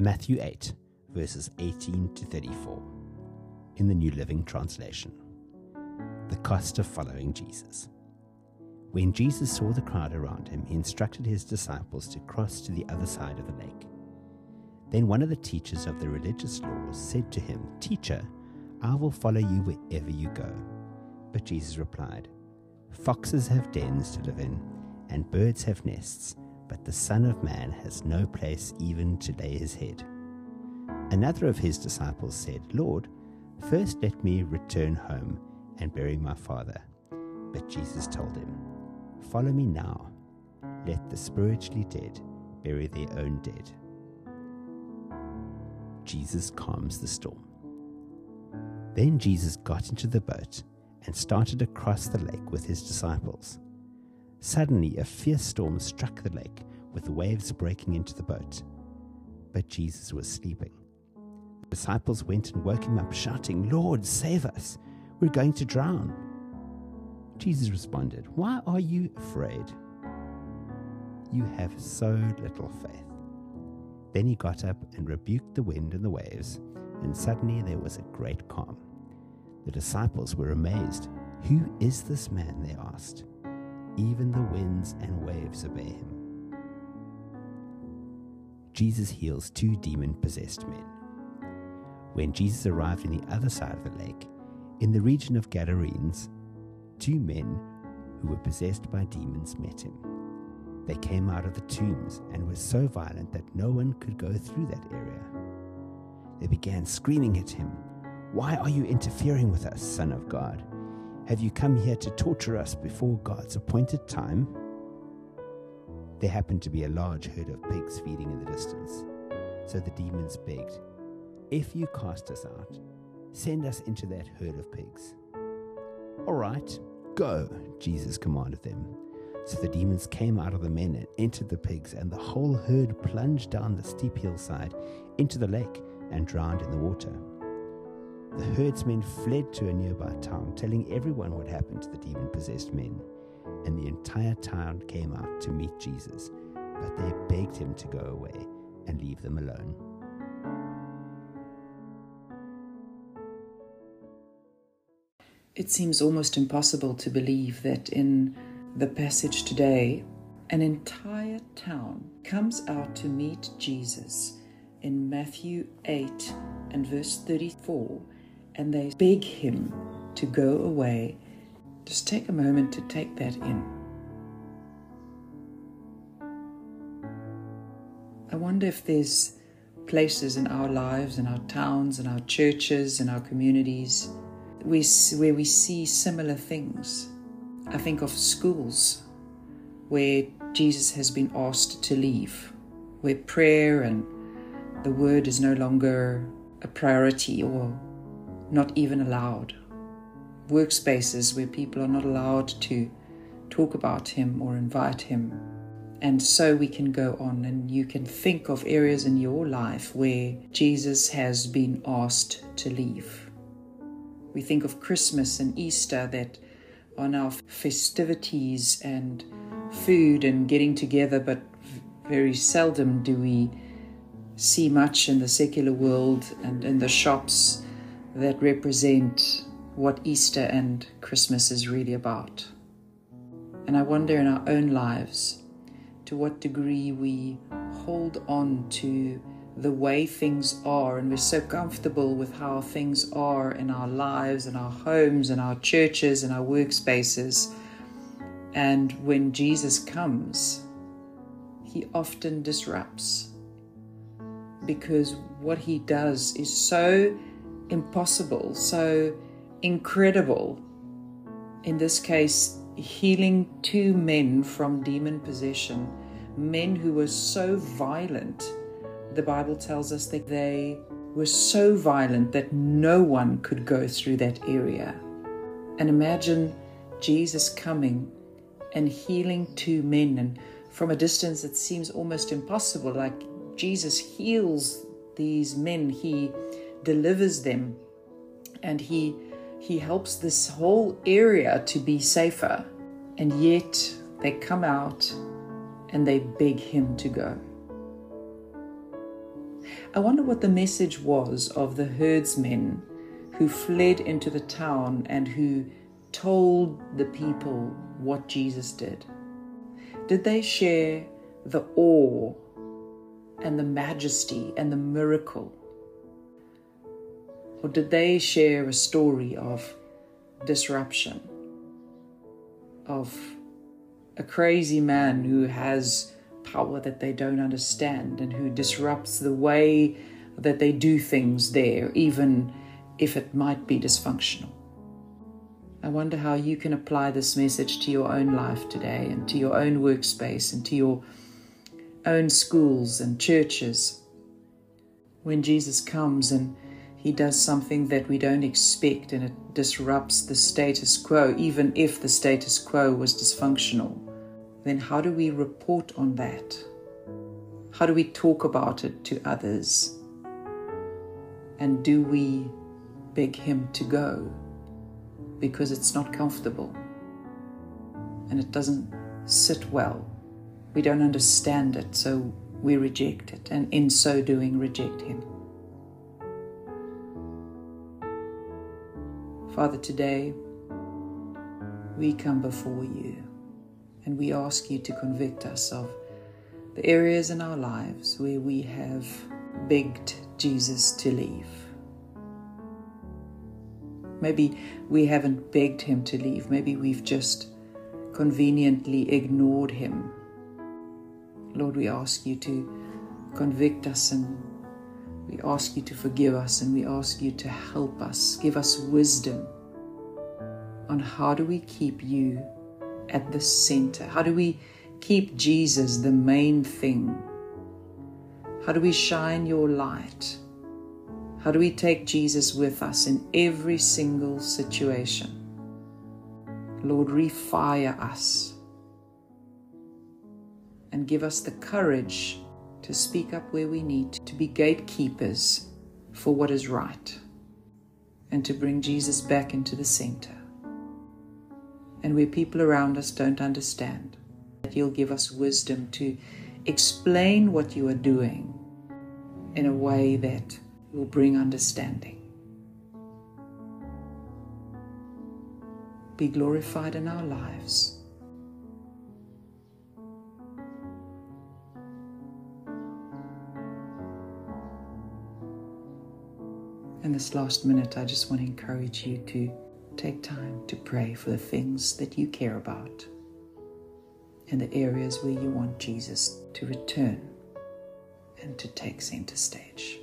Matthew 8, verses 18 to 34, in the New Living Translation. The cost of following Jesus. When Jesus saw the crowd around him, he instructed his disciples to cross to the other side of the lake. Then one of the teachers of the religious laws said to him, Teacher, I will follow you wherever you go. But Jesus replied, Foxes have dens to live in, and birds have nests but the Son of Man has no place even to lay his head. Another of his disciples said, Lord, first let me return home and bury my father. But Jesus told him, Follow me now. Let the spiritually dead bury their own dead. Jesus calms the storm. Then Jesus got into the boat and started across the lake with his disciples. Suddenly, a fierce storm struck the lake, with the waves breaking into the boat. But Jesus was sleeping. The disciples went and woke him up, shouting, Lord, save us! We're going to drown. Jesus responded, Why are you afraid? You have so little faith. Then he got up and rebuked the wind and the waves, and suddenly there was a great calm. The disciples were amazed. Who is this man? They asked. Even the winds and waves obey him. Jesus heals two demon possessed men. When Jesus arrived on the other side of the lake, in the region of Gadarenes, two men who were possessed by demons met him. They came out of the tombs and were so violent that no one could go through that area. They began screaming at him, Why are you interfering with us, Son of God? Have you come here to torture us before God's appointed time? There happened to be a large herd of pigs feeding in the distance. So the demons begged, If you cast us out, send us into that herd of pigs. All right, go, Jesus commanded them. So the demons came out of the men and entered the pigs, and the whole herd plunged down the steep hillside into the lake and drowned in the water. The herdsmen fled to a nearby town, telling everyone what happened to the demon possessed men. And the entire town came out to meet Jesus, but they begged him to go away and leave them alone. It seems almost impossible to believe that in the passage today, an entire town comes out to meet Jesus in Matthew 8 and verse 34 and they beg him to go away, just take a moment to take that in. I wonder if there's places in our lives, in our towns, in our churches, in our communities, where we see similar things. I think of schools where Jesus has been asked to leave, where prayer and the word is no longer a priority or not even allowed. Workspaces where people are not allowed to talk about him or invite him. And so we can go on, and you can think of areas in your life where Jesus has been asked to leave. We think of Christmas and Easter that are now festivities and food and getting together, but very seldom do we see much in the secular world and in the shops that represent what Easter and Christmas is really about. And I wonder in our own lives to what degree we hold on to the way things are, and we're so comfortable with how things are in our lives, in our homes, in our churches, in our workspaces. And when Jesus comes, he often disrupts because what he does is so impossible, so incredible. In this case, healing two men from demon possession, men who were so violent. The Bible tells us that they were so violent that no one could go through that area. And imagine Jesus coming and healing two men, and from a distance it seems almost impossible. Like Jesus heals these men, he delivers them and he he helps this whole area to be safer and yet they come out and they beg him to go I wonder what the message was of the herdsmen who fled into the town and who told the people what Jesus did. Did they share the awe and the majesty and the miracle? Or did they share a story of disruption, of a crazy man who has power that they don't understand and who disrupts the way that they do things there, even if it might be dysfunctional. I wonder how you can apply this message to your own life today and to your own workspace and to your own schools and churches. When Jesus comes and he does something that we don't expect and it disrupts the status quo, even if the status quo was dysfunctional then how do we report on that? How do we talk about it to others? And do we beg Him to go? Because it's not comfortable and it doesn't sit well. We don't understand it, so we reject it, and in so doing, reject Him. Father, today we come before you and we ask you to convict us of the areas in our lives where we have begged Jesus to leave. Maybe we haven't begged him to leave, maybe we've just conveniently ignored him. Lord, we ask you to convict us and we ask you to forgive us and we ask you to help us, give us wisdom on how do we keep you at the center? How do we keep Jesus the main thing? How do we shine your light? How do we take Jesus with us in every single situation? Lord, refire us and give us the courage to speak up where we need to be gatekeepers for what is right and to bring Jesus back into the center and where people around us don't understand. That you'll give us wisdom to explain what you are doing in a way that will bring understanding. Be glorified in our lives. In this last minute, I just want to encourage you to Take time to pray for the things that you care about and the areas where you want Jesus to return and to take center stage.